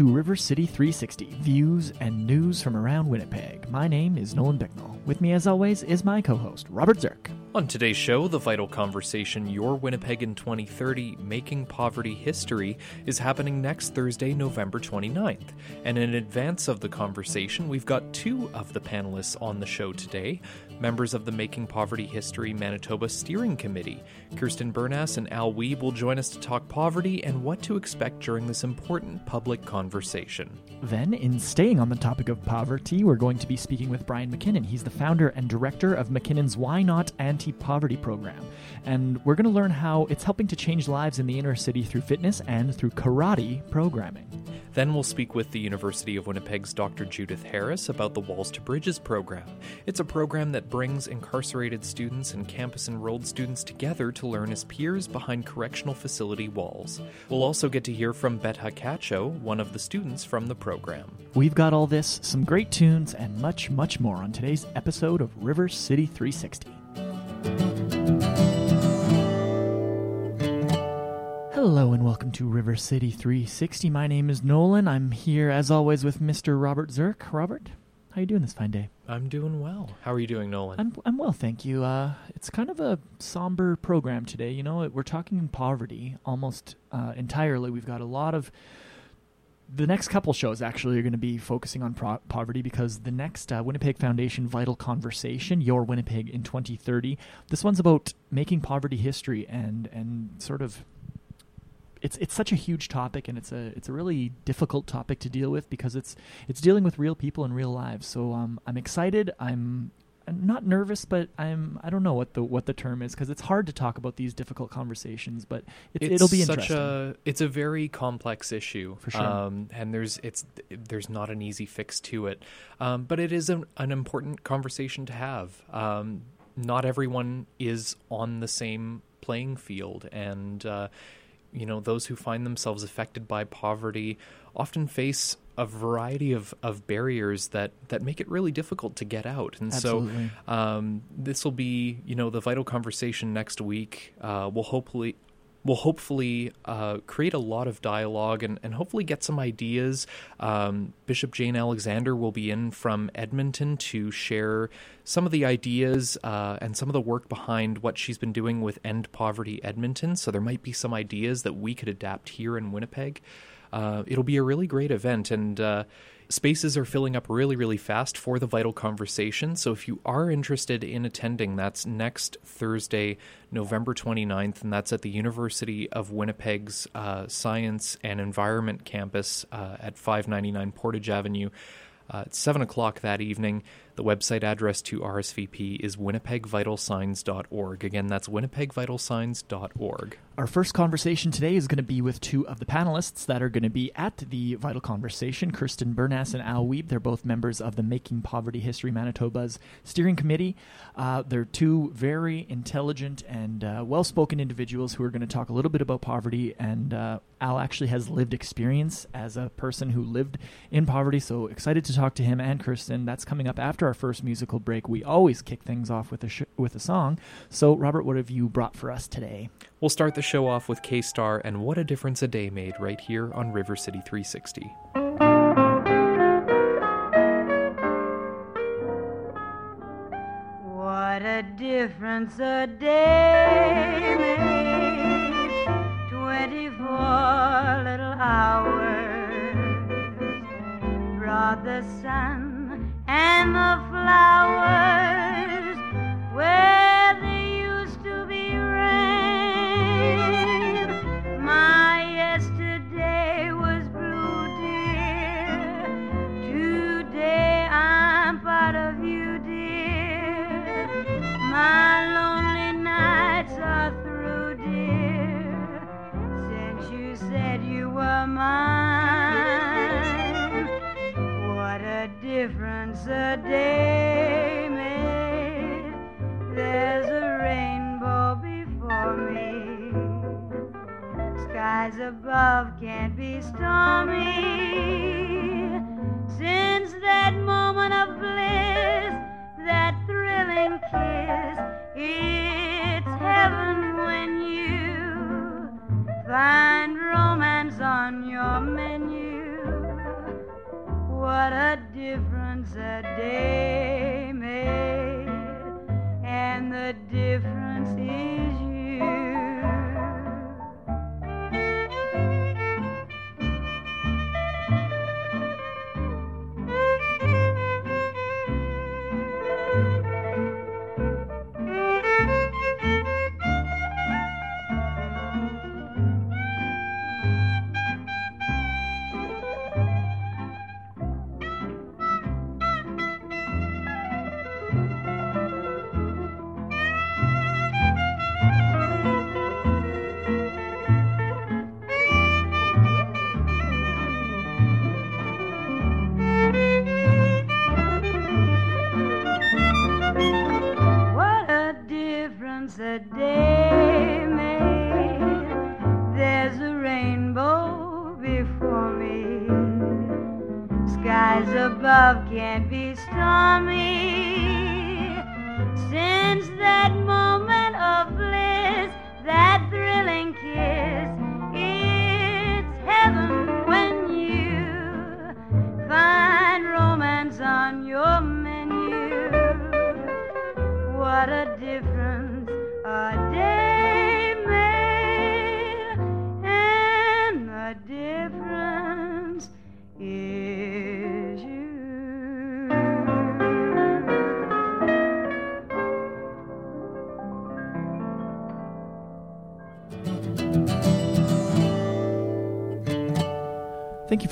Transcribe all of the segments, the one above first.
to River City 360 views and news from around Winnipeg. My name is Nolan Bicknell. With me, as always, is my co host, Robert Zirk. On today's show, the vital conversation Your Winnipeg in 2030 Making Poverty History is happening next Thursday, November 29th. And in advance of the conversation, we've got two of the panelists on the show today members of the Making Poverty History Manitoba Steering Committee. Kirsten Bernas and Al Wiebe, will join us to talk poverty and what to expect during this important public conversation. Then, in staying on the topic of poverty, we're going to be speaking with Brian McKinnon. He's the founder and director of McKinnon's Y-Not Anti Poverty program. And we're going to learn how it's helping to change lives in the inner city through fitness and through karate programming. Then we'll speak with the University of Winnipeg's Dr. Judith Harris about the Walls to Bridges program. It's a program that brings incarcerated students and campus enrolled students together to learn as peers behind correctional facility walls. We'll also get to hear from Betha Cacho, one of the students from the program. We've got all this, some great tunes, and much, much more on today's episode of River City 360. Hello and welcome to River City 360. My name is Nolan. I'm here as always with Mr. Robert Zirk. Robert, how are you doing this fine day? I'm doing well. How are you doing, Nolan? I'm I'm well, thank you. Uh, it's kind of a somber program today. You know, we're talking poverty almost uh, entirely. We've got a lot of the next couple shows actually are going to be focusing on pro- poverty because the next uh, Winnipeg Foundation Vital Conversation, Your Winnipeg in 2030, this one's about making poverty history and and sort of it's it's such a huge topic and it's a it's a really difficult topic to deal with because it's it's dealing with real people and real lives. So um, I'm excited. I'm I'm not nervous, but I'm I don't know what the what the term is because it's hard to talk about these difficult conversations. But it, it's it'll be such interesting. a it's a very complex issue For sure. um, and there's it's there's not an easy fix to it um, but it is an, an important conversation to have um, not everyone is on the same playing field and uh, you know those who find themselves affected by poverty often face a variety of, of barriers that, that make it really difficult to get out and Absolutely. so um, this will be you know the vital conversation next week uh, will hopefully will hopefully uh, create a lot of dialogue and, and hopefully get some ideas. Um, Bishop Jane Alexander will be in from Edmonton to share some of the ideas uh, and some of the work behind what she's been doing with End Poverty Edmonton. So there might be some ideas that we could adapt here in Winnipeg. Uh, it'll be a really great event and uh, spaces are filling up really really fast for the vital conversation. So if you are interested in attending that's next thursday november 29th and that's at the university of winnipeg's uh, science and environment campus uh, at 599 portage avenue uh, at 7 o'clock that evening. The website address to rsvp is winnipegvitalsigns.org again that's winnipegvitalsigns.org Our first conversation today is going to be with two of the panelists that are going to be at the Vital Conversation Kirsten Bernas and Al Wiebe. They're both members of the Making Poverty History Manitoba's steering committee. Uh, they're two very intelligent and uh, well spoken individuals who are going to talk a little bit about poverty. And uh, Al actually has lived experience as a person who lived in poverty. So excited to talk to him and Kirsten. That's coming up after our first musical break. We always kick things off with a, sh- with a song. So, Robert, what have you brought for us today? We'll start the show off with Kay Starr and What a Difference a Day Made right here on River City 360. What a difference a day makes. Twenty-four little hours brought the sun and the flowers where difference a day made. There's a rainbow before me. Skies above can't be stormy. Since that moment of bliss, that thrilling kiss, it's heaven when you find romance on your menu. What a difference a day made, and the difference is.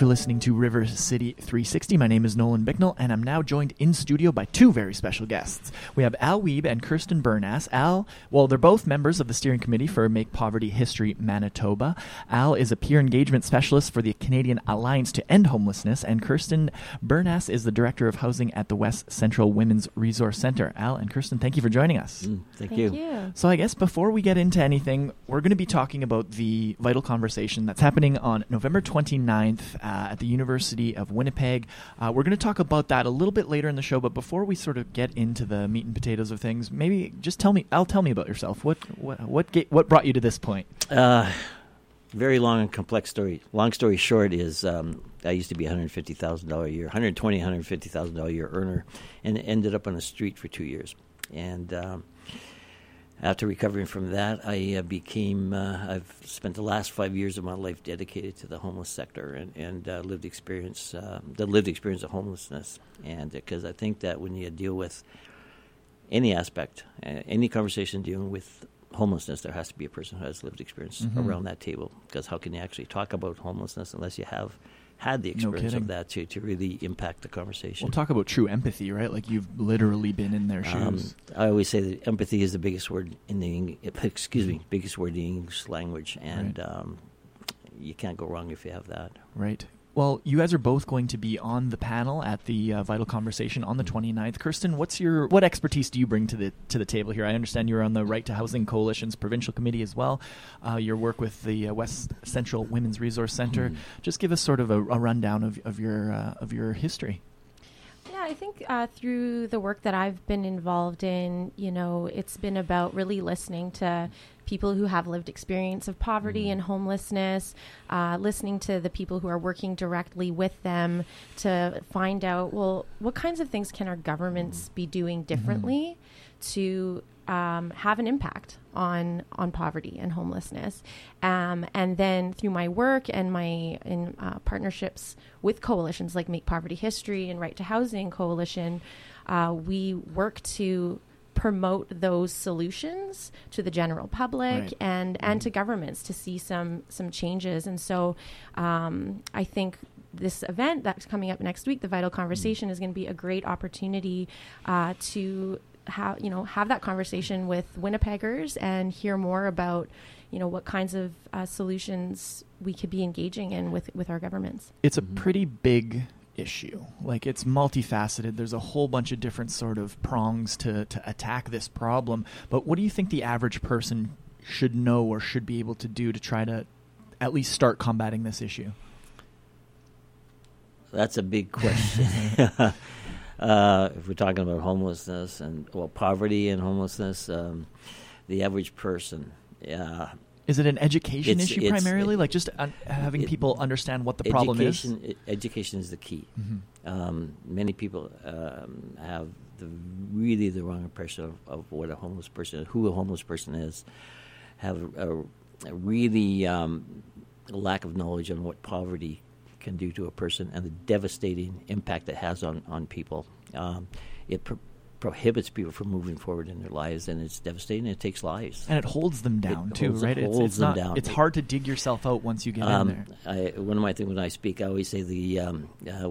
Listening to River City 360. My name is Nolan Bicknell, and I'm now joined in studio by two very special guests. We have Al Wiebe and Kirsten Bernas. Al, well, they're both members of the steering committee for Make Poverty History Manitoba. Al is a peer engagement specialist for the Canadian Alliance to End Homelessness, and Kirsten Bernas is the director of housing at the West Central Women's Resource Center. Al and Kirsten, thank you for joining us. Mm, thank, Thank you. you. So I guess before we get into anything, we're going to be talking about the vital conversation that's happening on November 29th uh, at the University of Winnipeg. Uh, we're going to talk about that a little bit later in the show, but before we sort of get into the meat and potatoes of things, maybe just tell me, Al, tell me about yourself. What what what, what brought you to this point? Uh, very long and complex story. Long story short is um, I used to be a hundred fifty thousand dollar a year, hundred twenty, hundred fifty thousand dollar a year earner, and ended up on the street for two years. And um, after recovering from that, I uh, became. Uh, I've spent the last five years of my life dedicated to the homeless sector and, and uh, lived experience, uh, the lived experience of homelessness. And because I think that when you deal with any aspect, uh, any conversation dealing with homelessness, there has to be a person who has lived experience Mhm. around that table. Because how can you actually talk about homelessness unless you have had the experience kidding. of that to, to really impact the conversation? We'll talk about true empathy, right? Like you've literally been in their Um, shoes. I always say that empathy is the biggest word in the excuse me biggest word in the English language, and Right. um, you can't go wrong if you have that. Right. Well, you guys are both going to be on the panel at the uh, Vital Conversation on the 29th. Kirsten, what's your what expertise do you bring to the to the table here? I understand you're on the Right to Housing Coalition's provincial committee as well. Uh, your work with the uh, West Central Women's Resource Center. Mhm. Just give us sort of a, a rundown of, of your uh, of your history. Yeah, I think uh, through the work that I've been involved in, you know, it's been about really listening to people who have lived experience of poverty Mhm. and homelessness, uh, listening to the people who are working directly with them to find out, well, what kinds of things can our governments be doing differently to um, have an impact on on poverty and homelessness, um, and then through my work and my in uh, partnerships with coalitions like Make Poverty History and Right to Housing Coalition, uh, we work to promote those solutions to the general public Right. and and to governments to see some some changes. And so, um, I think this event that's coming up next week, the Vital Conversation, is going to be a great opportunity uh, to have you know have that conversation with Winnipeggers and hear more about you know what kinds of uh, solutions we could be engaging in with with our governments. It's a Mhm. pretty big issue. Like it's multifaceted. There's a whole bunch of different sort of prongs to to attack this problem. But what do you think the average person should know or should be able to do to try to at least start combating this issue? That's a big question. uh, if we're talking about homelessness and well, poverty and homelessness, um, the average person, yeah, Is it an education It's- issue it's- primarily, it- like just un- having it- people understand what the problem is? education, is? Education is the key. Mhm. Um, many people um, have the, really the wrong impression of, of what a homeless person, who a homeless person is, have a, a really um, lack of knowledge on what poverty can do to a person and the devastating impact it has on on people. Um, it pro- prohibits people from moving forward in their lives, and it's devastating. It takes lives. And it holds them down too, holds- right? It's, holds it's them not. down. It's hard to dig yourself out once you get Um, in there. I, one of my things when I speak, I always say the um, uh,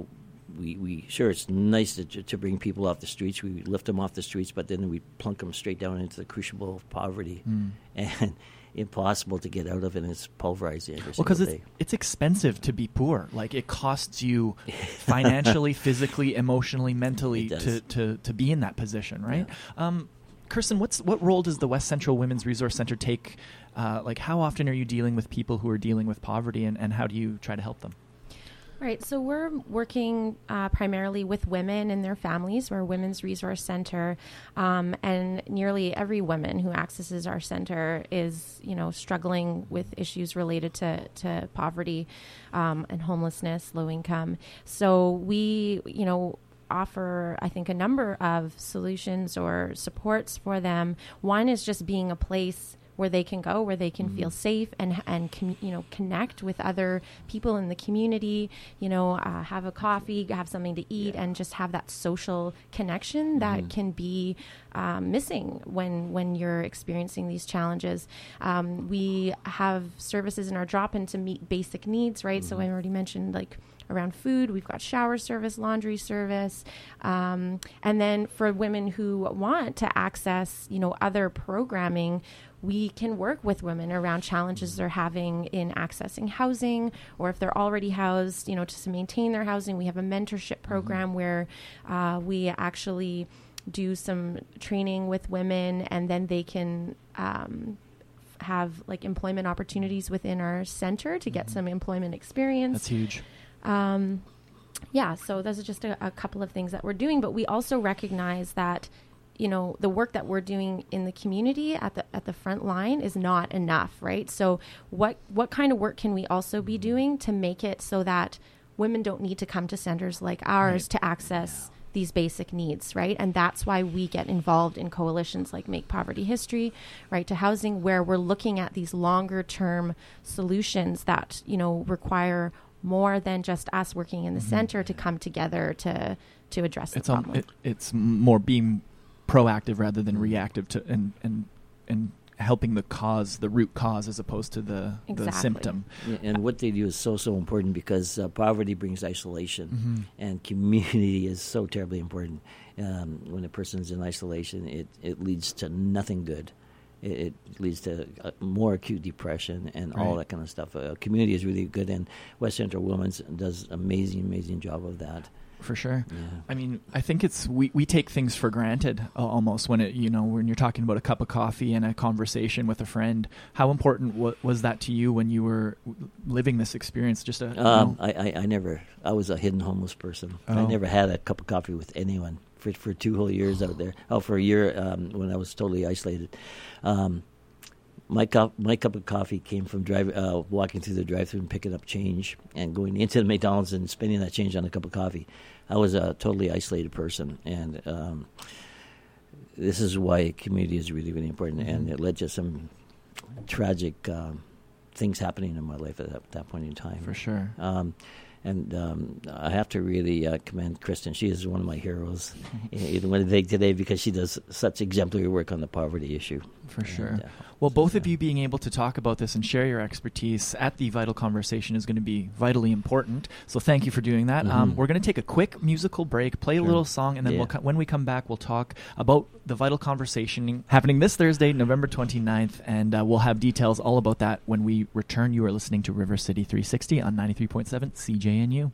we, we sure it's nice to, to bring people off the streets. We lift them off the streets, but then we plunk them straight down into the crucible of poverty, Mm. and impossible to get out of, and it's pulverizing every Well, because it's it's expensive to be poor. Like it costs you financially, physically, emotionally, mentally to, to to be in that position, right? Um, Kirsten, what's what role does the West Central Women's Resource Center take? Uh, like, how often are you dealing with people who are dealing with poverty, and, and how do you try to help them? Right. So we're working uh, primarily with women and their families. We're a women's resource center, um, and nearly every woman who accesses our center is, you know, struggling with issues related to to poverty um, and homelessness, low income. So we, you know. Offer, I think, a number of solutions or supports for them. One is just being a place where they can go, where they can feel safe and and com- you know connect with other people in the community. You know, uh, have a coffee, have something to eat, and just have that social connection that can be um, missing when when you're experiencing these challenges. Um, we have services in our drop-in to meet basic needs, right? So I already mentioned like around food. We've got shower service, laundry service, um, and then for women who want to access, you know, other programming, we can work with women around challenges they're having in accessing housing, or if they're already housed, you know, just to maintain their housing. We have a mentorship program where uh, we actually do some training with women, and then they can. Um, have like employment opportunities within our center to get some employment experience. That's huge. Um, yeah, so those are just a, a couple of things that we're doing, but we also recognize that you know the work that we're doing in the community at the at the front line is not enough, right? So what what kind of work can we also be doing to make it so that women don't need to come to centers like ours Right. to access these basic needs, right? And that's why we get involved in coalitions like Make Poverty History, Right to Housing, where we're looking at these longer term solutions that, you know, require more than just us working in the center to come together to to address the Mm-hmm. Um, problem. it, it's more being proactive rather than reactive to and and and helping the cause, the root cause, as opposed to the the symptom. Yeah, And what they do is so so important because uh, poverty brings isolation, Mhm. and community is so terribly important. Um, when a person's in isolation, it, it leads to nothing good. It, it leads to uh, more acute depression and all that kind of stuff. Uh, community is really good, and West Central Women's does amazing, amazing job of that. For sure. Yeah. I mean, I think it's we, we take things for granted uh, almost when it you know when you're talking about a cup of coffee and a conversation with a friend. How important wa was that to you when you were living this experience? Just a Um, I, I, I never. I was a hidden homeless person. I Oh. never had a cup of coffee with anyone for for two whole years out there. Oh, for a year um, when I was totally isolated. Um, my cup my cup of coffee came from drive, uh, walking through the drive-through and picking up change and going into the McDonald's and spending that change on a cup of coffee. I was a totally isolated person, and um, this is why community is really really important. And Mhm. it led to some tragic um, things happening in my life at that, that point in time. for sure. Um, and um, I have to really uh, commend Kristen. She is one of my heroes. Even one today today because she does such exemplary work on the poverty issue. For And, sure. uh, Well, both of you being able to talk about this and share your expertise at the Vital Conversation is going to be vitally important. So thank you for doing that. Um, Mhm. we're going to take a quick musical break, play a little song, and then Yeah. we'll co- when we come back, we'll talk about the Vital Conversation happening this Thursday, November 29th, and uh, we'll have details all about that when we return. You are listening to River City 360 on 93.7 CJNU.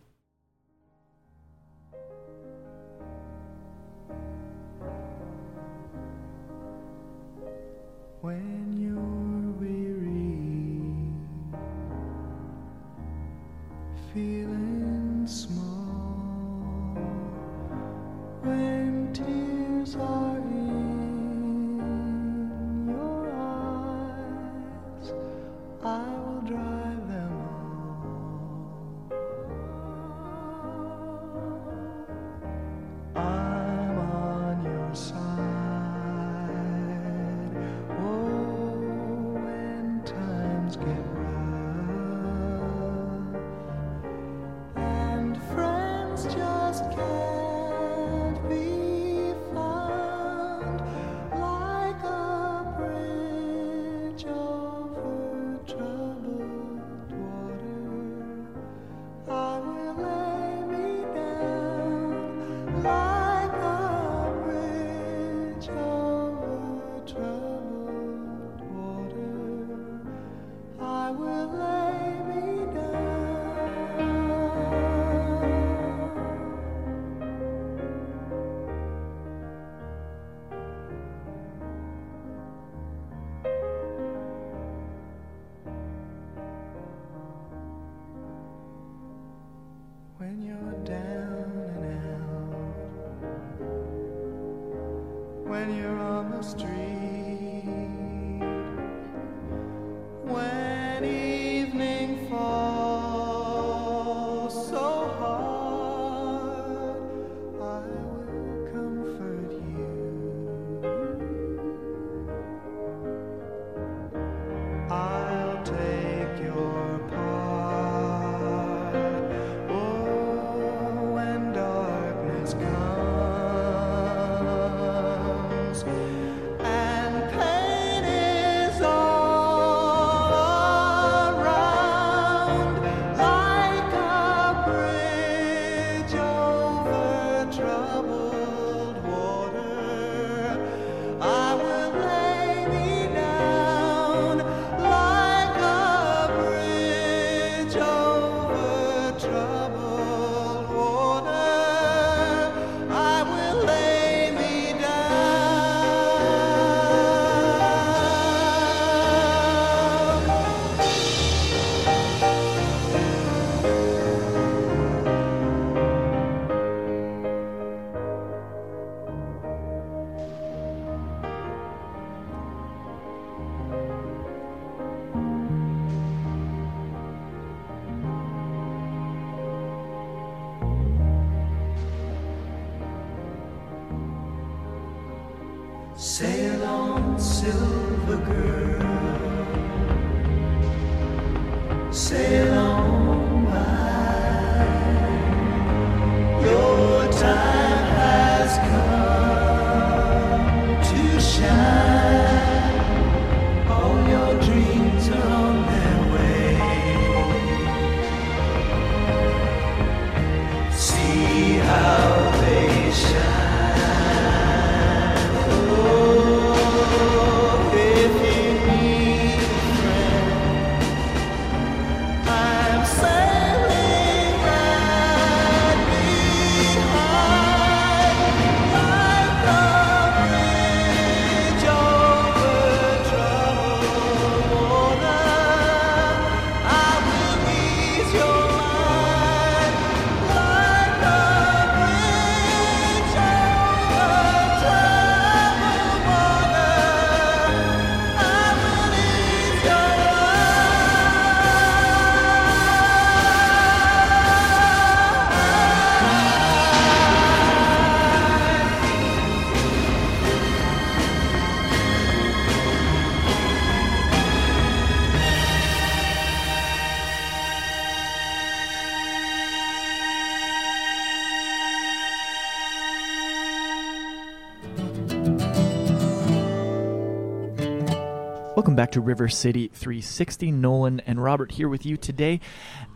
To River City 360. Nolan and Robert here with you today,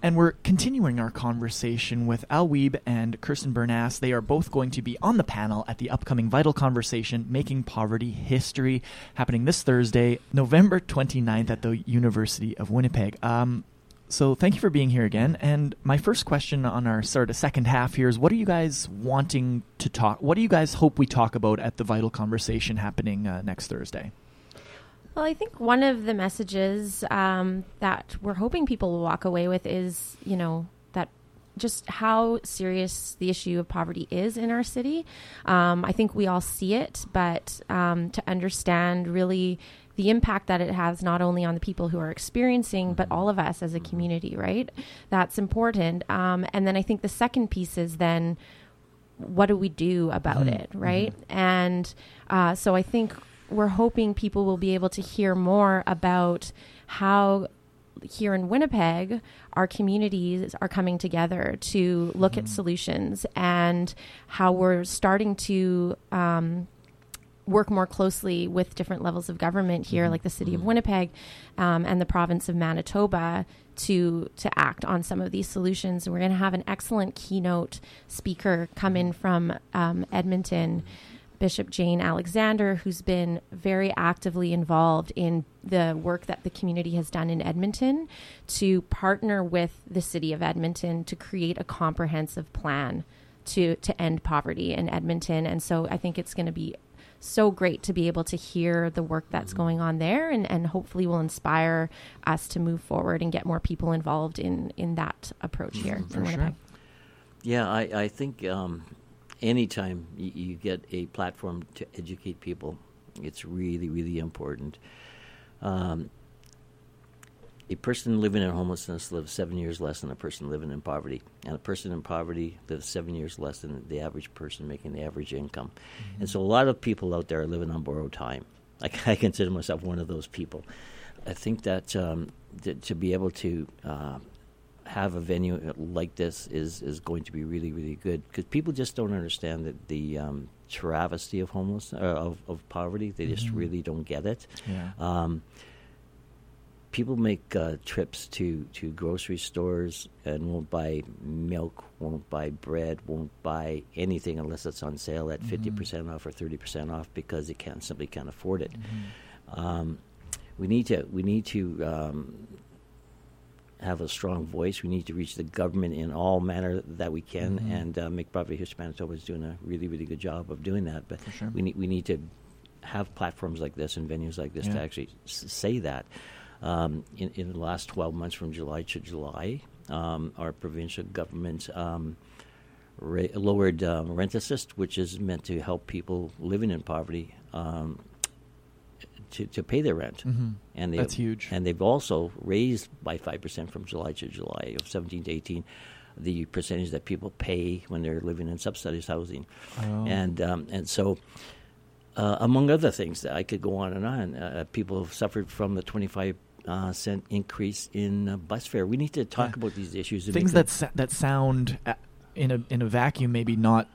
and we're continuing our conversation with Al Wiebe and Kirsten Bernas. They are both going to be on the panel at the upcoming Vital Conversation Making Poverty History, happening this Thursday, November 29th at the University of Winnipeg. Um, so thank you for being here again. And my first question on our sort of second half here is what are you guys wanting to talk? What do you guys hope we talk about at the Vital Conversation happening uh, next Thursday? Well, I think one of the messages um, that we're hoping people will walk away with is, you know, that just how serious the issue of poverty is in our city. Um, I think we all see it, but um, to understand really the impact that it has not only on the people who are experiencing, but all of us as a community, right? That's important. Um, and then I think the second piece is then what do we do about Mhm. it, right? And uh, so I think we're hoping people will be able to hear more about how here in Winnipeg, our communities are coming together to look at solutions and how we're starting to um, work more closely with different levels of government here, like the city of Winnipeg um, and the province of Manitoba, to to act on some of these solutions. And we're going to have an excellent keynote speaker come in from um, Edmonton. Bishop Jane Alexander, who's been very actively involved in the work that the community has done in Edmonton to partner with the city of Edmonton to create a comprehensive plan to to end poverty in Edmonton. And so I think it's going to be so great to be able to hear the work that's going on there and, and hopefully will inspire us to move forward and get more people involved in, in that approach here For in sure. Yeah, I, I think um, anytime you, get a platform to educate people, it's really, really important. Um, a person living in homelessness lives seven years less than a person living in poverty, and a person in poverty lives seven years less than the average person making the average income. And so, a lot of people out there are living on borrowed time. Like I consider myself one of those people. I think that um, to be able to uh, have a venue like this is is going to be really really good because people just don't understand that the um, travesty of homeless uh, of of poverty. They just Mhm. really don't get it. Yeah. Um, people make uh, trips to, to grocery stores and won't buy milk, won't buy bread, won't buy anything unless it's on sale at 50% off or 30% off because they can't simply can't afford it. Um, we need to we need to um, have a strong voice. We need to reach the government in all manner that we can, Mhm. and uh, Make Poverty History Manitoba is doing a really really good job of doing that. But sure. we need we need to have platforms like this and venues like this to actually s- say that. Um, in, in the last 12 months, from July to July, um, our provincial government um, ra- lowered um, rent assist, which is meant to help people living in poverty um, to, to pay their rent. Mhm. And they, That's huge. And they've also raised by 5% from July to July of 17 to 18 the percentage that people pay when they're living in subsidized housing. Oh. And, um, and so, uh, among other things, I could go on and on. Uh, people have suffered from the 25 uh, cent increase in uh, bus fare. We need to talk Yeah. about these issues. things that sa- that sound uh, in a in a vacuum maybe not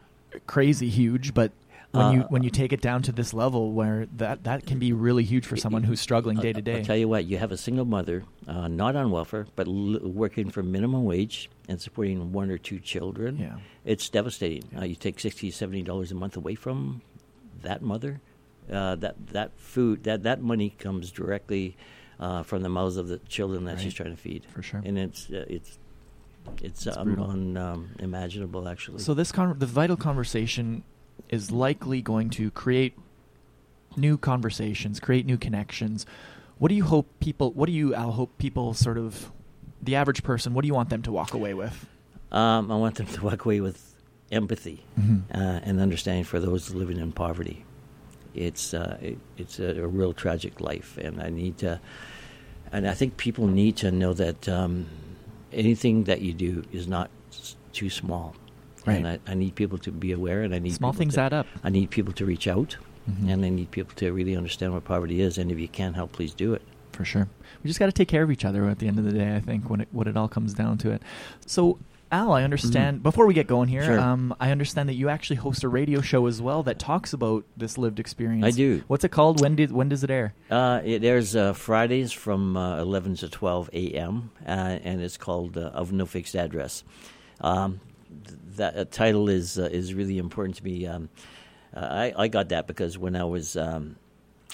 crazy huge, but when you Uh, when you take it down to this level where that that can be really huge for someone who's struggling day to day. I'll tell you what, you have a single mother, uh, not on welfare, but l- working for minimum wage and supporting one or two children. Yeah. It's devastating. Yeah. Uh, you take sixty, seventy dollars a month away from that mother. Uh, that that food that that money comes directly uh, from the mouths of the children that she's trying to feed. For sure. and it's uh, it's it's, It's um, unimaginable actually. So this con- the vital conversation is likely going to create new conversations, create new connections. What do you hope people? What do you Al hope people sort of the average person? What do you want them to walk away with? um, I want them to walk away with empathy. Mhm. uh, and understanding for those living in poverty. It's uh, it, it's a, a real tragic life, and I need to, and I think people need to know that um, anything that you do is not too small. And I, Right. I need people to be aware, and I need Small things to, add up. I need people to reach out, Mhm. and I need people to really understand what poverty is. And if you can help, please do it. For sure. We just got to take care of each other at the end of the day, I think, when it, when it all comes down to it. So, Al, I understand, before we get going here, Mm-hmm. Sure. um, I understand that you actually host a radio show as well that talks about this lived experience. I do. What's it called? When, did, when does it air? Uh, it airs uh, Fridays from uh, 11 to 12 a.m., uh, and it's called uh, Of No Fixed Address. Um, that uh, title is uh, is really important to me. Um, uh, I, I got that because when I was um,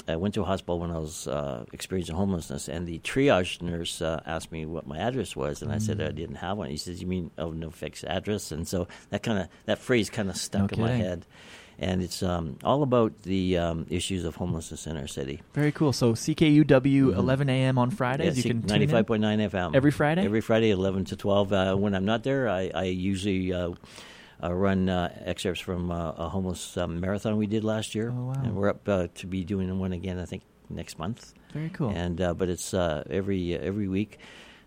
I went to a hospital when I was uh, experiencing homelessness, and the triage nurse uh, asked me what my address was, and I said I didn't have one. He says, "You mean of no fixed address?" And so that kind of that phrase kind of stuck No in my head, and it's um, all about the um, issues of homelessness in our city. Very cool. So, CKUW, Mhm. 11 a.m. on Fridays. Yeah, you can ninety-five point nine FM Every Friday? Every Friday, eleven to twelve. Uh, when I'm not there, I, I usually uh, uh, run uh, excerpts from uh, a homeless um, marathon we did last year, Oh, wow. and we're up uh, to be doing one again. I think next month. Very cool. And uh, but it's uh, every every week.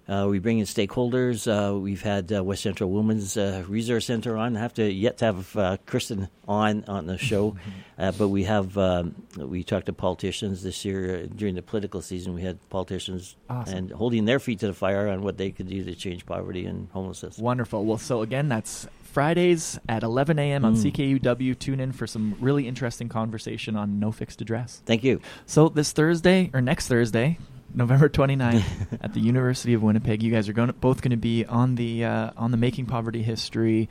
Uh, we bring in stakeholders. Uh, we've had uh, West Central Women's uh, Resource Center on. I have to yet to have uh, Kristen on on the show, uh, but we have um, we talked to politicians this year during the political season. We had politicians Awesome. and holding their feet to the fire on what they could do to change poverty and homelessness. Wonderful. Well, so again, that's Fridays at 11 a.m. on Mm. CKUW. Tune in for some really interesting conversation on no fixed address. Thank you. So this Thursday or next Thursday, November 29th, at the University of Winnipeg, you guys are going both going to be on the uh, on the Making Poverty History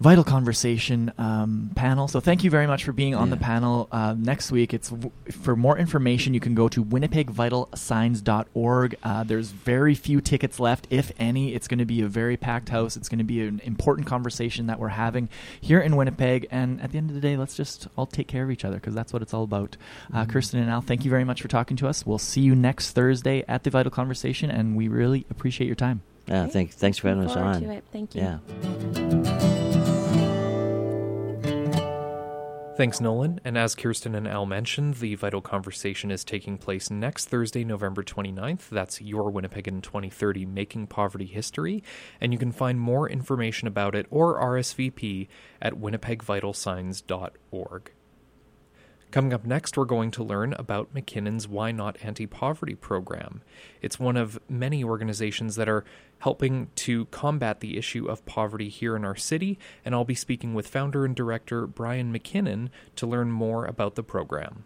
Vital Conversation um, panel. So thank you very much for being on the panel. Uh, next week, it's w- for more information. You can go to winnipegvitalsigns.org. Uh, there's very few tickets left, if any. It's going to be a very packed house. It's going to be an important conversation that we're having here in Winnipeg. And at the end of the day, let's just all take care of each other because that's what it's all about. Uh, Kirsten and Al, thank you very much for talking to us. We'll see you next Thursday at the Vital Conversation, and we really appreciate your time. Yeah, Okay. thank, thanks for having Looking us on. to it. Thank you. Yeah. Thanks, Nolan. And as Kirsten and Al mentioned, the Vital Conversation is taking place next Thursday, November 29th. That's Your Winnipeg in 2030 Making Poverty History. And you can find more information about it or RSVP at winnipegvitalsigns.org. Coming up next, we're going to learn about McKinnon's Y-Not Anti Poverty program. It's one of many organizations that are helping to combat the issue of poverty here in our city, and I'll be speaking with founder and director Brian McKinnon to learn more about the program.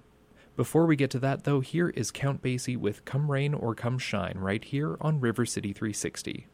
Before we get to that, though, here is Count Basie with Come Rain or Come Shine right here on River City 360.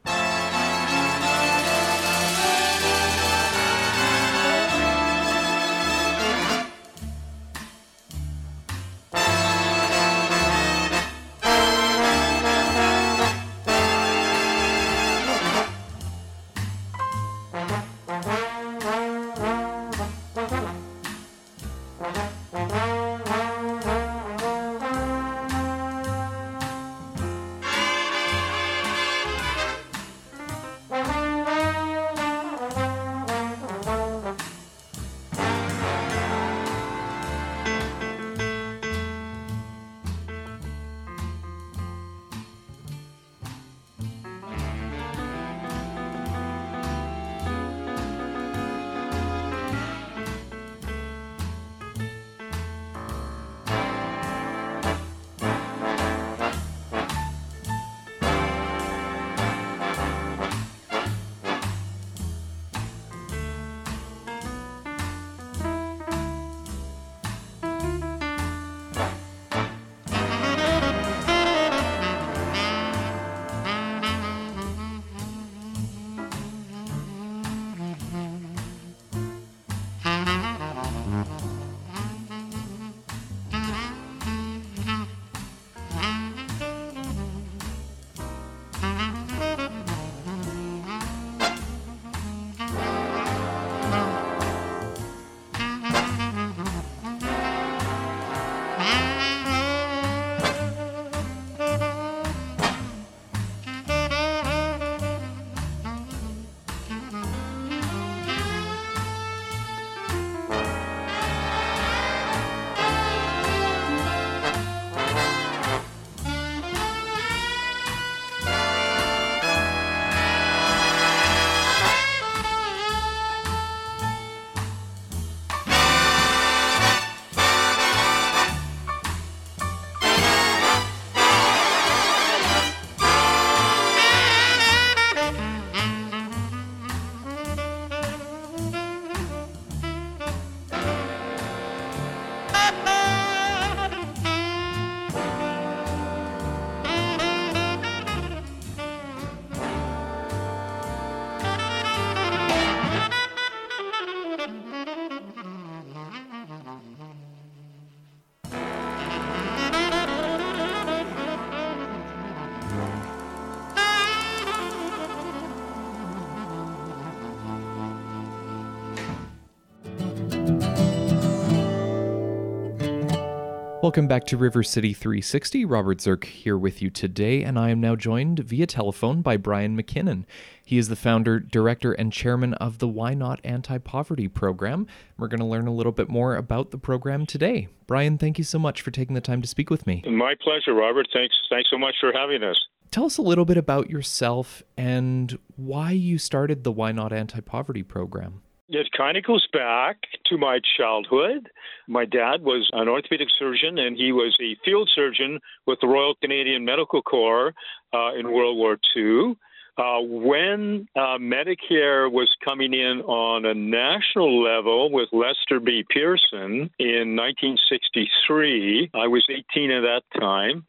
Welcome back to River City 360. Robert Zirk here with you today, and I am now joined via telephone by Brian McKinnon. He is the founder, director, and chairman of the Y-Not Anti Poverty program. We're going to learn a little bit more about the program today. Brian, thank you so much for taking the time to speak with me. My pleasure, Robert. Thanks. Thanks so much for having us. Tell us a little bit about yourself and why you started the Y-Not Anti Poverty program. It kind of goes back to my childhood. My dad was an orthopedic surgeon, and he was a field surgeon with the Royal Canadian Medical Corps uh, in World War II. Uh, when uh, Medicare was coming in on a national level with Lester B. Pearson in 1963, I was 18 at that time.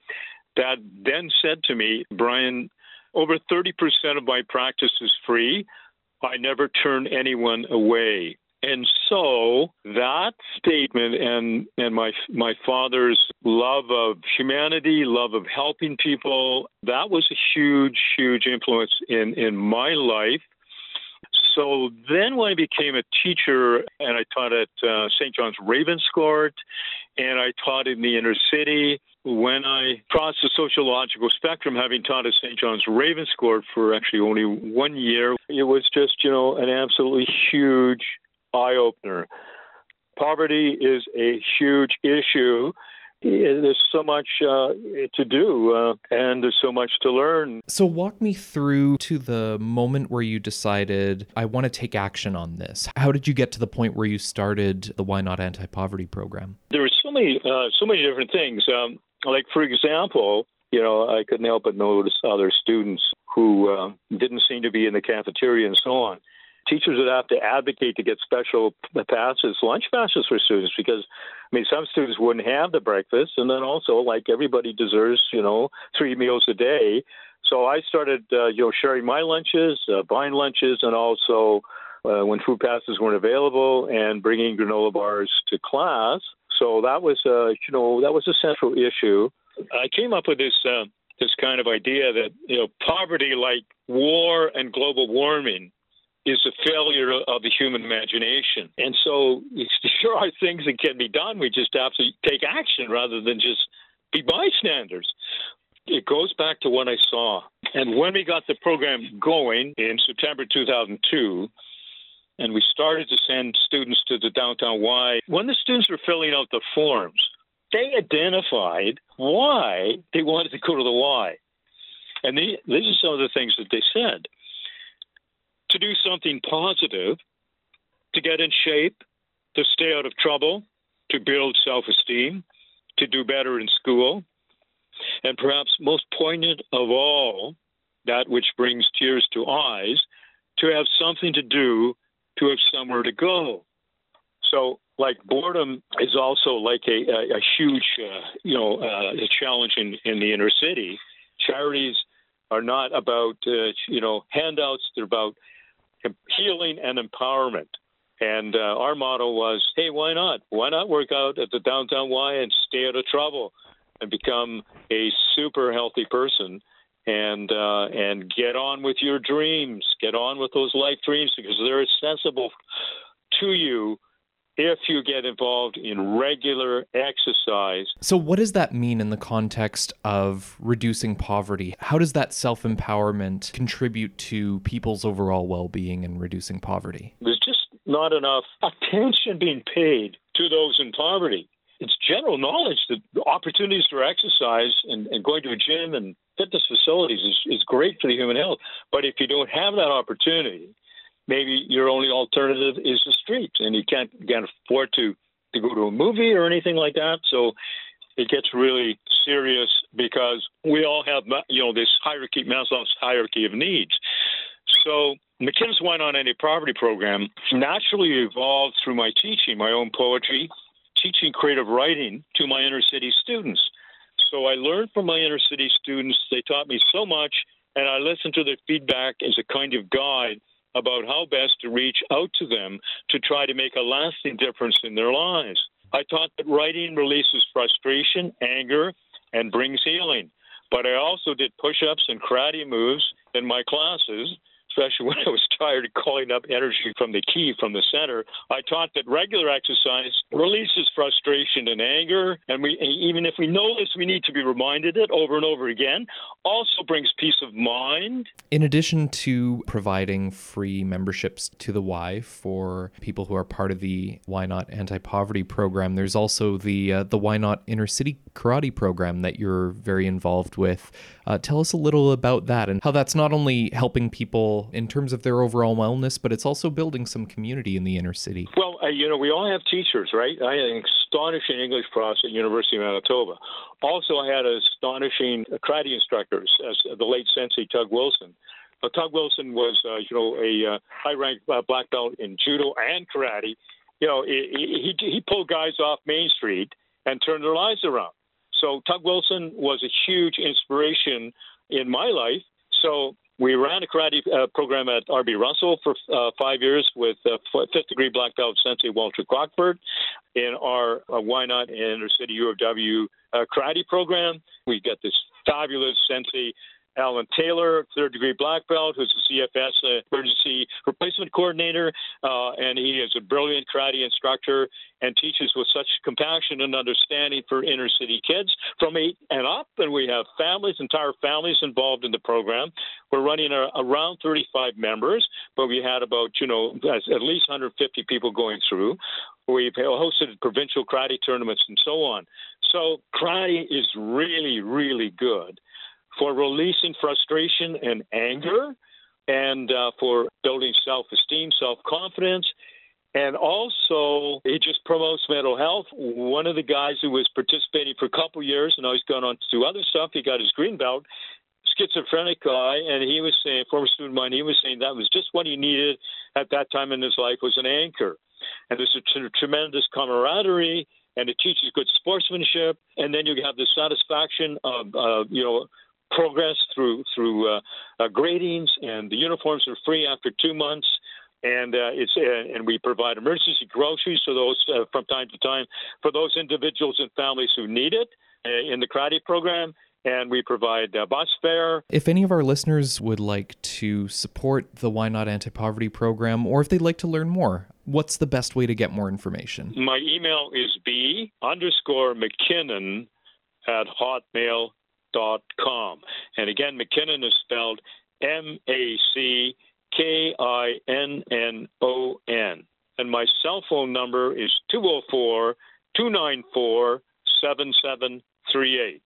Dad then said to me, Brian, over 30% of my practice is free. I never turn anyone away. And so that statement and and my my father's love of humanity, love of helping people, that was a huge huge influence in in my life. So then when I became a teacher and I taught at uh, St. John's Ravenscourt and I taught in the inner city, when I crossed the sociological spectrum, having taught at St. John's Ravenscourt for actually only one year, it was just, you know, an absolutely huge eye opener. Poverty is a huge issue. There's so much uh, to do, uh, and there's so much to learn. So, walk me through to the moment where you decided, I want to take action on this. How did you get to the point where you started the Y-Not Anti Poverty program? There were so many, uh, so many different things. Um, like, for example, you know, I couldn't help but notice other students who uh, didn't seem to be in the cafeteria and so on. Teachers would have to advocate to get special passes, lunch passes for students, because I mean, some students wouldn't have the breakfast, and then also, like everybody deserves, you know, three meals a day. So I started, uh, you know, sharing my lunches, uh, buying lunches, and also uh, when food passes weren't available, and bringing granola bars to class. So that was, uh, you know, that was a central issue. I came up with this uh, this kind of idea that you know poverty, like war and global warming, is a failure of the human imagination. And so there are things that can be done. We just have to take action rather than just be bystanders. It goes back to what I saw. And when we got the program going in September 2002, and we started to send students to the downtown Y, when the students were filling out the forms, they identified why they wanted to go to the Y. And they, these are some of the things that they said to do something positive, to get in shape, to stay out of trouble, to build self esteem, to do better in school, and perhaps most poignant of all, that which brings tears to eyes, to have something to do, to have somewhere to go. So, like boredom is also like a, a, a huge, uh, you know, uh, a challenge in, in the inner city. Charities are not about, uh, you know, handouts. They're about healing and empowerment. And uh, our motto was, hey, why not? Why not work out at the downtown Y and stay out of trouble and become a super healthy person and uh, and get on with your dreams, get on with those life dreams because they're accessible to you if you get involved in regular exercise. So, what does that mean in the context of reducing poverty? How does that self empowerment contribute to people's overall well being and reducing poverty? There's just not enough attention being paid to those in poverty. It's general knowledge that opportunities for exercise and, and going to a gym and fitness facilities is, is great for the human health. But if you don't have that opportunity, maybe your only alternative is the street, and you can't can't afford to to go to a movie or anything like that. So it gets really serious because we all have you know this hierarchy, Maslow's hierarchy of needs. So McKim's went on any Poverty program naturally evolved through my teaching, my own poetry, teaching creative writing to my inner city students. So I learned from my inner city students. They taught me so much, and I listened to their feedback as a kind of guide about how best to reach out to them to try to make a lasting difference in their lives. I taught that writing releases frustration, anger, and brings healing. But I also did push ups and karate moves in my classes especially when I was tired of calling up energy from the key from the center. I taught that regular exercise releases frustration and anger, and we even if we know this, we need to be reminded it over and over again. Also brings peace of mind. In addition to providing free memberships to the Y for people who are part of the Y-Not Anti Poverty program, there's also the uh, the Y-Not Inner City karate program that you're very involved with. Uh, tell us a little about that and how that's not only helping people in terms of their overall wellness, but it's also building some community in the inner city. Well, uh, you know, we all have teachers, right? I had an astonishing English prof at University of Manitoba. Also, I had astonishing karate instructors, as the late Sensei Tug Wilson. Uh, Tug Wilson was, uh, you know, a uh, high-ranked uh, black belt in judo and karate. You know, he, he he pulled guys off Main Street and turned their lives around. So Tug Wilson was a huge inspiration in my life. So we ran a karate uh, program at RB Russell for uh, five years with uh, fifth degree black belt sensei Walter Crockford. In our uh, Y-Not Inner City U of W uh, karate program, we got this fabulous sensei Alan Taylor, third degree black belt, who's a CFS uh, emergency replacement coordinator, uh, and he is a brilliant karate instructor and teaches with such compassion and understanding for inner city kids from eight and up. And we have families, entire families involved in the program. We're running around 35 members, but we had about, you know, at least 150 people going through. We've hosted provincial karate tournaments and so on. So karate is really, really good for releasing frustration and anger, and uh, for building self esteem, self confidence. And also, it just promotes mental health. One of the guys who was participating for a couple years, and now he's gone on to do other stuff, he got his green belt, schizophrenic guy, and he was saying, former student of mine, he was saying that was just what he needed at that time in his life was an anchor. And there's a t- tremendous camaraderie, and it teaches good sportsmanship, and then you have the satisfaction of, uh, you know, progress through through uh, uh, gradings, and the uniforms are free after two months. And uh, it's uh, and we provide emergency groceries for those uh, from time to time for those individuals and families who need it uh, in the karate program. And we provide bus fare. If any of our listeners would like to support the Y-Not Anti Poverty program, or if they'd like to learn more, what's the best way to get more information? My email is b underscore MacKinnon at hotmail dot com. And again, MacKinnon is spelled M A C K I N N O N. And my cell phone number is 204 294 7738.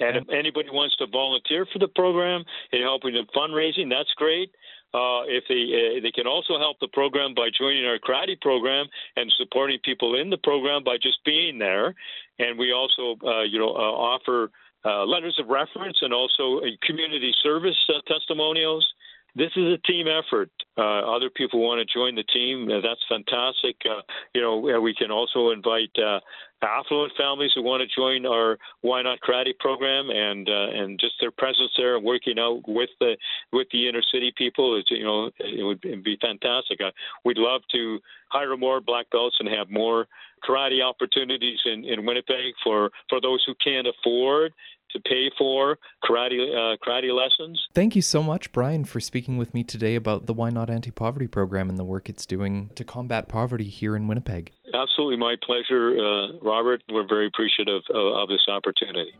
And if anybody wants to volunteer for the program and helping in fundraising, that's great. Uh, if they uh, they can also help the program by joining our karate program and supporting people in the program by just being there. And we also, uh, you know, uh, offer letters of reference and also community service uh, testimonials. This is a team effort. Uh, other people want to join the team. Uh, that's fantastic. Uh, you know, we can also invite affluent families who want to join our Y-Not Karate program, and and just their presence there and working out with the with the inner city people. Is, you know, it would be fantastic. we'd love to hire more black belts and have more karate opportunities in, in Winnipeg for, for those who can't afford to pay for karate uh, karate lessons. Thank you so much, Brian, for speaking with me today about the Y-Not Anti Poverty program and the work it's doing to combat poverty here in Winnipeg. Absolutely, my pleasure, uh, Robert. We're very appreciative of, of this opportunity.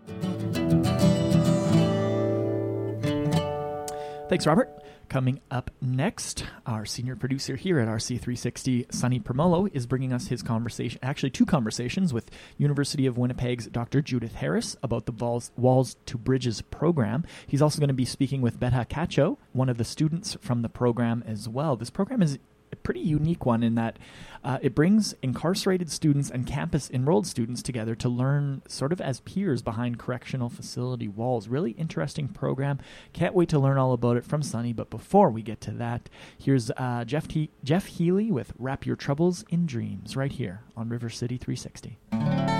Thanks, Robert. Coming up next, our senior producer here at RC360, Sonny Promolo, is bringing us his conversation, actually two conversations with University of Winnipeg's Dr. Judith Harris about the Walls, Walls to Bridges program. He's also going to be speaking with Betha Cacho, one of the students from the program as well. This program is pretty unique one in that uh, it brings incarcerated students and campus enrolled students together to learn sort of as peers behind correctional facility walls. Really interesting program. Can't wait to learn all about it from Sunny. But before we get to that, here's uh, Jeff, He- Jeff Healey with Wrap Your Troubles in Dreams right here on River City 360.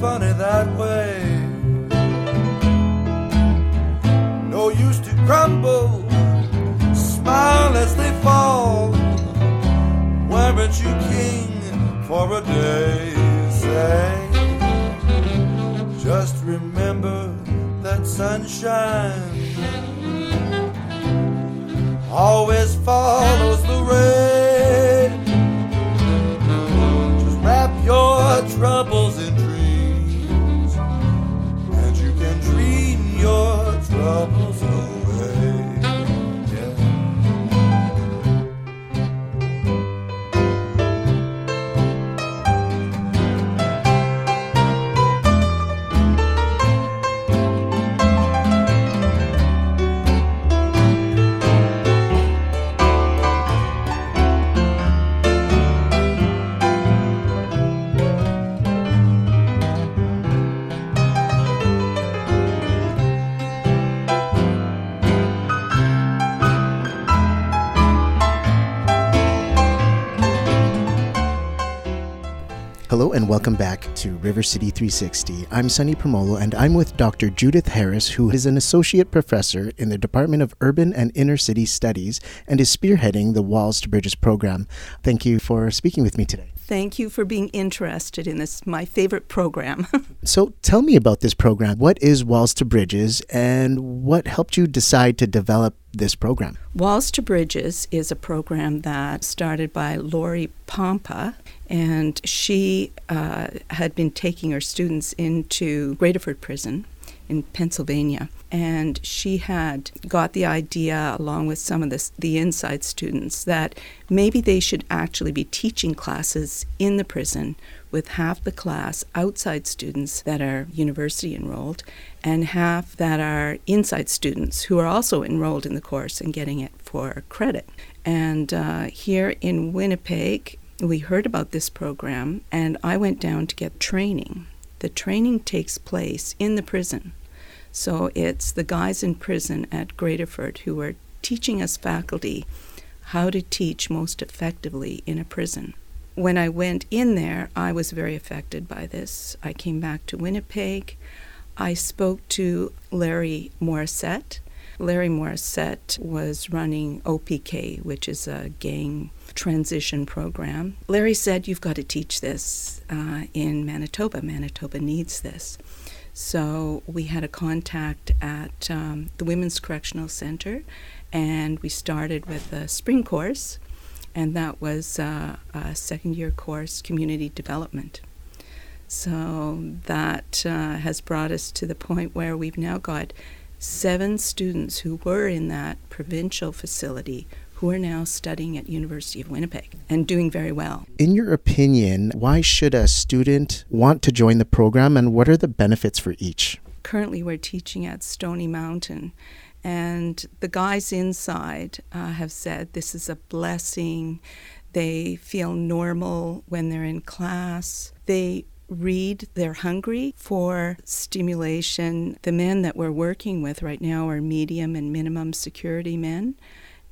Funny that way. No use to grumble, smile as they fall. Weren't you king for a day? Say, just remember that sunshine always follows the rain. Just wrap your troubles Hello and welcome back to River City 360. I'm Sunny Promolo and I'm with Dr. Judith Harris, who is an associate professor in the Department of Urban and Inner City Studies and is spearheading the Walls to Bridges program. Thank you for speaking with me today. Thank you for being interested in this, my favorite program. So tell me about this program. What is Walls to Bridges and what helped you decide to develop this program? Walls to Bridges is a program that started by Lori Pompa, and she uh, had been taking her students into Graterford Prison in Pennsylvania. And she had got the idea, along with some of the, inside students, that maybe they should actually be teaching classes in the prison with half the class outside students that are university enrolled and half that are inside students who are also enrolled in the course and getting it for credit. And uh, here in Winnipeg, we heard about this program, and I went down to get training. The training takes place in the prison. So it's the guys in prison at Graterford who are teaching us faculty how to teach most effectively in a prison. When I went in there, I was very affected by this. I came back to Winnipeg. I spoke to Larry Morrissette. Larry Morrissette was running OPK, which is a gang transition program. Larry said, You've got to teach this uh, in Manitoba. Manitoba needs this. So we had a contact at um, the Women's Correctional Center, and we started with a spring course, and that was uh, a second year course, Community Development. So that uh, has brought us to the point where we've now got seven students who were in that provincial facility who are now studying at University of Winnipeg and doing very well. In your opinion, why should a student want to join the program and what are the benefits for each? Currently, we're teaching at Stony Mountain, and the guys inside uh, have said this is a blessing. They feel normal when they're in class. They read, they're hungry for stimulation. The men that we're working with right now are medium and minimum security men.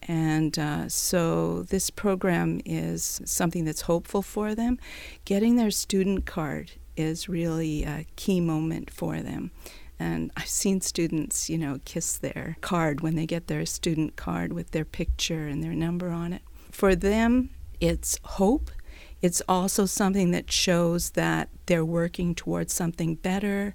And uh, so this program is something that's hopeful for them. Getting their student card is really a key moment for them. And I've seen students, you know, kiss their card when they get their student card with their picture and their number on it. For them, it's hope. It's also something that shows that they're working towards something better.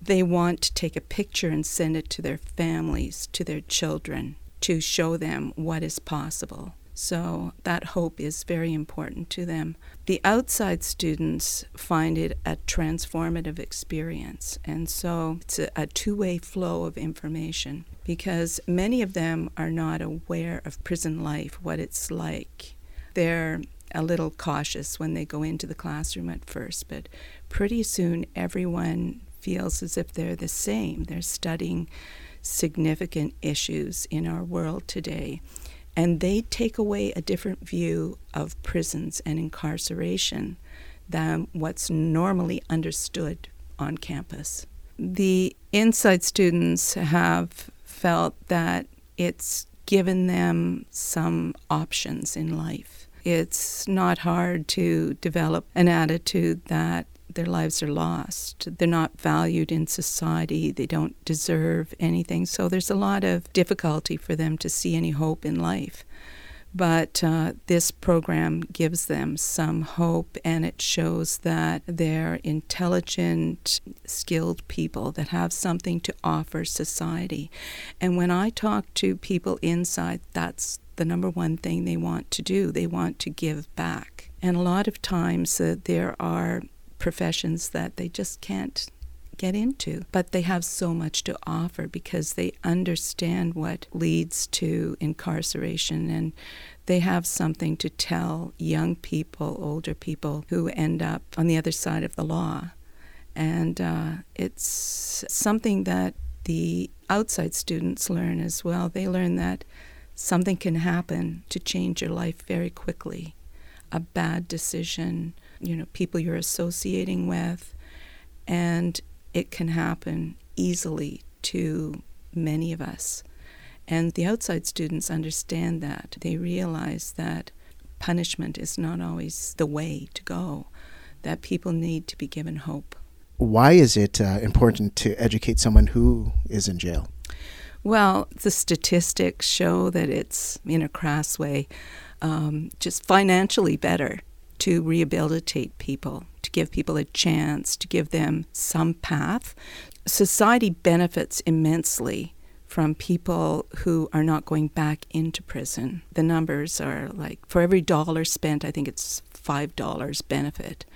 They want to take a picture and send it to their families, to their children, to show them what is possible. So that hope is very important to them. The outside students find it a transformative experience, and so it's a, a two way flow of information because many of them are not aware of prison life, what it's like. They're a little cautious when they go into the classroom at first, but pretty soon everyone feels as if they're the same. They're studying significant issues in our world today. And they take away a different view of prisons and incarceration than what's normally understood on campus. The inside students have felt that it's given them some options in life. It's not hard to develop an attitude that their lives are lost. They're not valued in society. They don't deserve anything. So there's a lot of difficulty for them to see any hope in life. But uh, this program gives them some hope and it shows that they're intelligent, skilled people that have something to offer society. And when I talk to people inside, that's the number one thing they want to do. They want to give back. And a lot of times uh, there are professions that they just can't get into. But they have so much to offer because they understand what leads to incarceration and they have something to tell young people, older people who end up on the other side of the law. And uh, it's something that the outside students learn as well. They learn that something can happen to change your life very quickly. A bad decision, you know, people you're associating with, and it can happen easily to many of us. And the outside students understand that. They realize that punishment is not always the way to go, that people need to be given hope. Why is it uh, important to educate someone who is in jail? Well, the statistics show that it's, in a crass way, um, just financially better to rehabilitate people, to give people a chance, to give them some path. Society benefits immensely from people who are not going back into prison. The numbers are like for every dollar spent, I think it's $5 benefit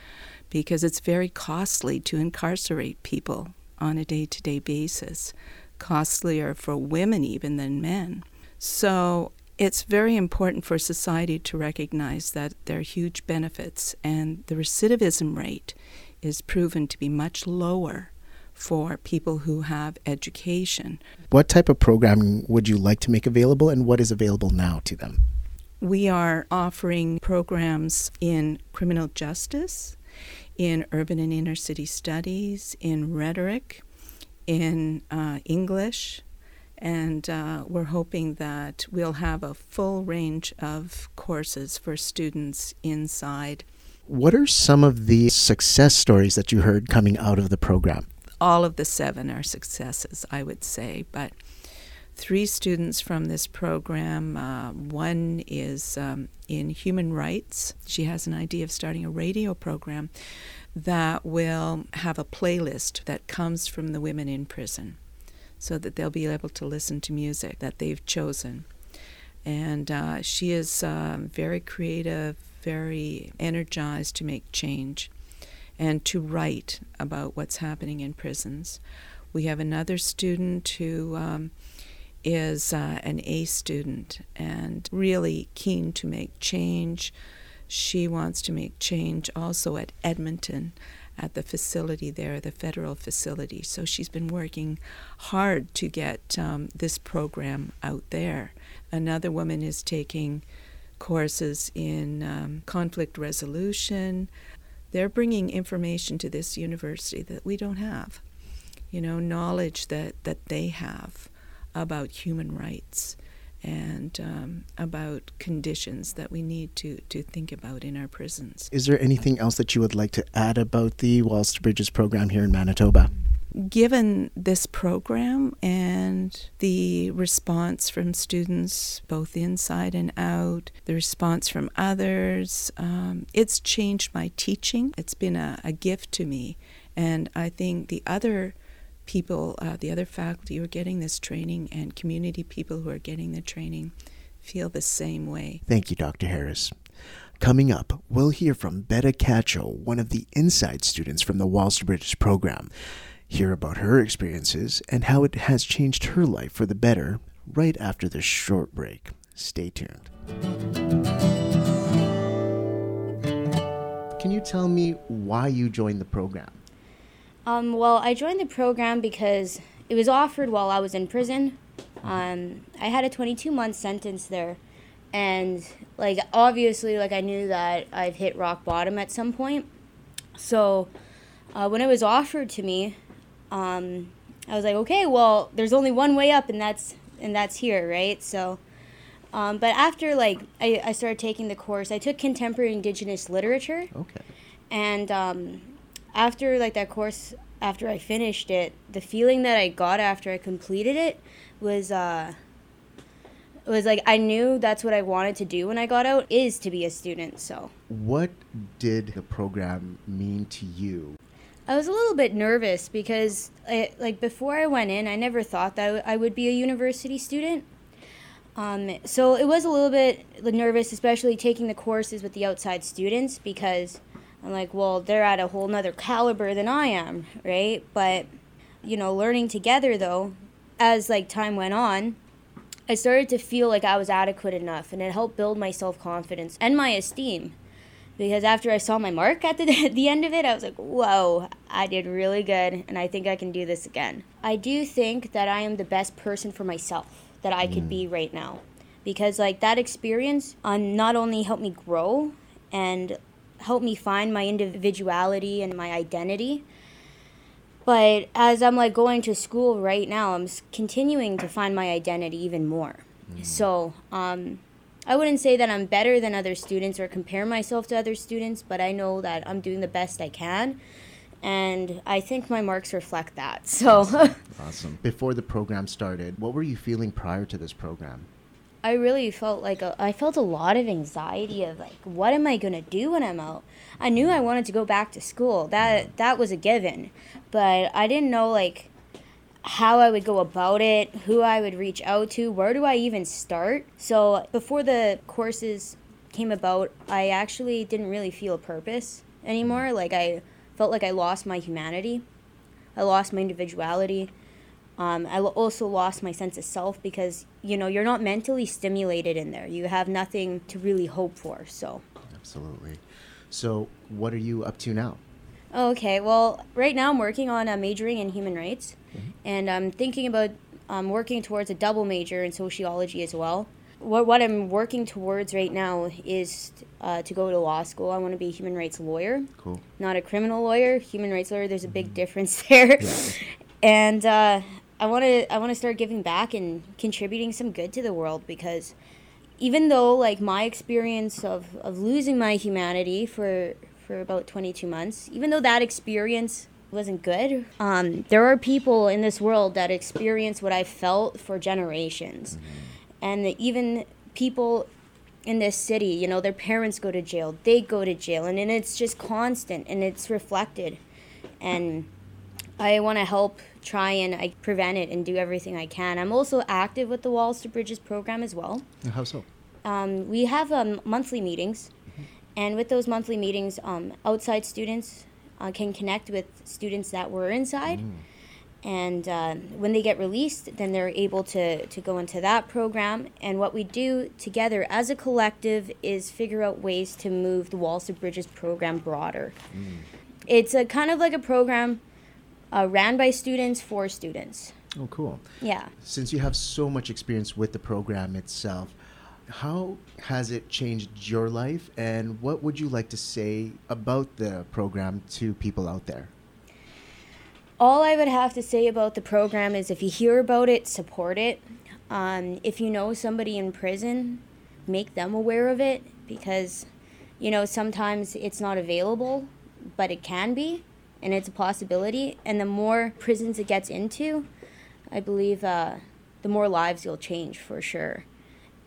because it's very costly to incarcerate people on a day to day basis, costlier for women even than men. So it's very important for society to recognize that there are huge benefits, and the recidivism rate is proven to be much lower for people who have education. What type of programming would you like to make available, and what is available now to them? We are offering programs in criminal justice, in urban and inner city studies, in rhetoric, in uh, English, and uh, we're hoping that we'll have a full range of courses for students inside. What are some of the success stories that you heard coming out of the program? All of the seven are successes, I would say, but three students from this program. Uh, one is um, in human rights. She has an idea of starting a radio program that will have a playlist that comes from the women in prison so that they'll be able to listen to music that they've chosen. And uh, she is uh, very creative, very energized to make change and to write about what's happening in prisons. We have another student who um, is uh, an A student and really keen to make change. She wants to make change also at Edmonton at the facility there, the federal facility. So she's been working hard to get um, this program out there. Another woman is taking courses in um, conflict resolution. They're bringing information to this university that we don't have, you know, knowledge that, that they have about human rights and um, about conditions that we need to, to think about in our prisons. Is there anything else that you would like to add about the Walls to Bridges program here in Manitoba? Given this program and the response from students, both inside and out, the response from others, um, it's changed my teaching. It's been a, a gift to me. And I think the other people, uh, the other faculty who are getting this training, and community people who are getting the training feel the same way. Thank you, Dr. Harris. Coming up, we'll hear from Betta Cacho, one of the inside students from the Walls to Bridges program. Hear about her experiences and how it has changed her life for the better right after this short break. Stay tuned. Can you tell me why you joined the program? Um, well, I joined the program because it was offered while I was in prison. Um, I had a 22 month sentence there, and like obviously, like I knew that I've hit rock bottom at some point. So uh, when it was offered to me, um, I was like, okay, well, there's only one way up, and that's and that's here, right? So. Um, but after like I, I started taking the course, I took contemporary indigenous literature. Okay. And um, after like that course, after I finished it, the feeling that I got after I completed it was uh, was like I knew that's what I wanted to do when I got out is to be a student. So What did the program mean to you? I was a little bit nervous because I, like before I went in, I never thought that I would be a university student. Um, so it was a little bit nervous, especially taking the courses with the outside students because I'm like, well, they're at a whole nother caliber than I am, right? But you know, learning together though, as like time went on, I started to feel like I was adequate enough, and it helped build my self confidence and my esteem. Because after I saw my mark at the, at the end of it, I was like, whoa, I did really good, and I think I can do this again. I do think that I am the best person for myself that I could be right now. Because, like, that experience um, not only helped me grow and helped me find my individuality and my identity, but as I'm like going to school right now, I'm continuing to find my identity even more. So, um, I wouldn't say that I'm better than other students or compare myself to other students, but I know that I'm doing the best I can. And I think my marks reflect that. So Awesome. Before the program started, what were you feeling prior to this program? I really felt like a, I felt a lot of anxiety of like, what am I gonna do when I'm out? I knew I wanted to go back to school. That that was a given, but I didn't know like how I would go about it, who I would reach out to, where do I even start? So before the courses came about, I actually didn't really feel a purpose anymore. Mm. Like I felt like I lost my humanity, I lost my individuality. Um, I also lost my sense of self because you know you're not mentally stimulated in there. You have nothing to really hope for. So Absolutely. So, what are you up to now? okay, well, right now I'm working on uh, majoring in human rights, and I'm thinking about um, working towards a double major in sociology as well. What what I'm working towards right now is uh, to go to law school. I want to be a human rights lawyer. Cool. not a criminal lawyer, human rights lawyer. There's a big difference there, and uh, I want to I want to start giving back and contributing some good to the world because even though like my experience of, of losing my humanity for for about 22 months, even though that experience wasn't good, um, there are people in this world that experience what I felt for generations, and even people in this city, you know, their parents go to jail, they go to jail, and, and it's just constant and it's reflected. And I want to help try and I prevent it and do everything I can. I'm also active with the Walls to Bridges program as well. How so? Um, we have um, monthly meetings, and with those monthly meetings, um, outside students uh, can connect with students that were inside. And uh, when they get released, then they're able to, to go into that program. And what we do together as a collective is figure out ways to move the Walls to Bridges program broader. It's a kind of like a program uh, ran by students for students. Oh, cool. Yeah. Since you have so much experience with the program itself, how has it changed your life, and what would you like to say about the program to people out there? All I would have to say about the program is if you hear about it, support it. Um, if you know somebody in prison, make them aware of it because, you know, sometimes it's not available, but it can be, and it's a possibility. And the more prisons it gets into, I believe uh, the more lives you'll change for sure.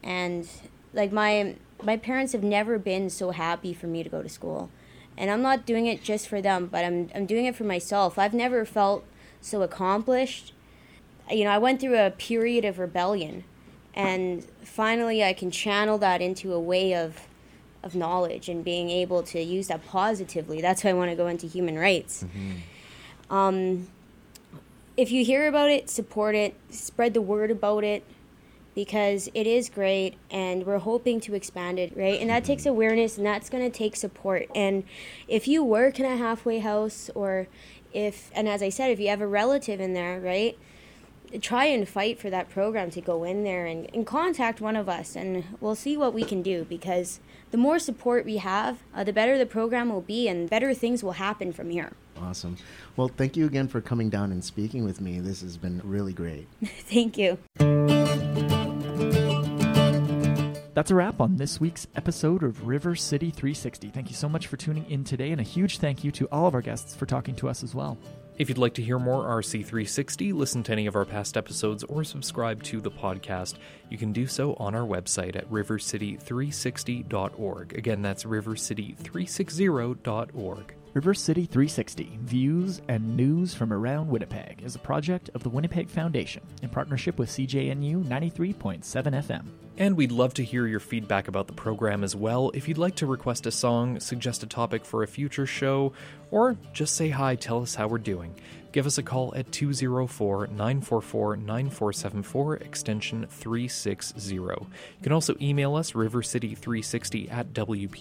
And like my my parents have never been so happy for me to go to school and I'm not doing it just for them, but I'm I'm doing it for myself. I've never felt so accomplished. You know, I went through a period of rebellion, and finally I can channel that into a way of of knowledge and being able to use that positively. That's why I want to go into human rights. Um, if you hear about it, support it, spread the word about it, because it is great and we're hoping to expand it, right? And that takes awareness and that's going to take support. And if you work in a halfway house or if, and as I said, if you have a relative in there, right? Try and fight for that program to go in there and, and contact one of us and we'll see what we can do because the more support we have, uh, the better the program will be and better things will happen from here. Awesome. Well, thank you again for coming down and speaking with me. This has been really great. Thank you. That's a wrap on this week's episode of River City 360. Thank you so much for tuning in today, and a huge thank you to all of our guests for talking to us as well. If you'd like to hear more RC360, listen to any of our past episodes, or subscribe to the podcast, you can do so on our website at rivercity360.org. Again, that's rivercity360.org. River City 360 Views and News from Around Winnipeg is a project of the Winnipeg Foundation in partnership with CJNU 93.7 FM. And we'd love to hear your feedback about the program as well. If you'd like to request a song, suggest a topic for a future show, or just say hi, tell us how we're doing, give us a call at 204 944 9474, extension 360. You can also email us, rivercity360 at wpgfdn.org.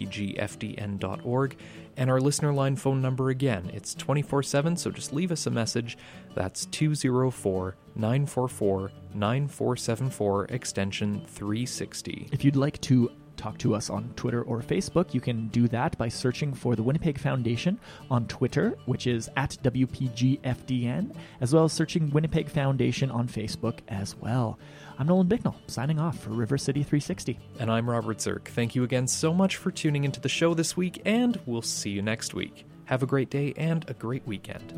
And our listener line phone number again, it's 24 7, so just leave us a message. That's 204 944 9474, extension 360. If you'd like to talk to us on Twitter or Facebook, you can do that by searching for the Winnipeg Foundation on Twitter, which is at WPGFDN, as well as searching Winnipeg Foundation on Facebook as well. I'm Nolan Bicknell, signing off for River City 360. And I'm Robert Zirk. Thank you again so much for tuning into the show this week, and we'll see you next week. Have a great day and a great weekend.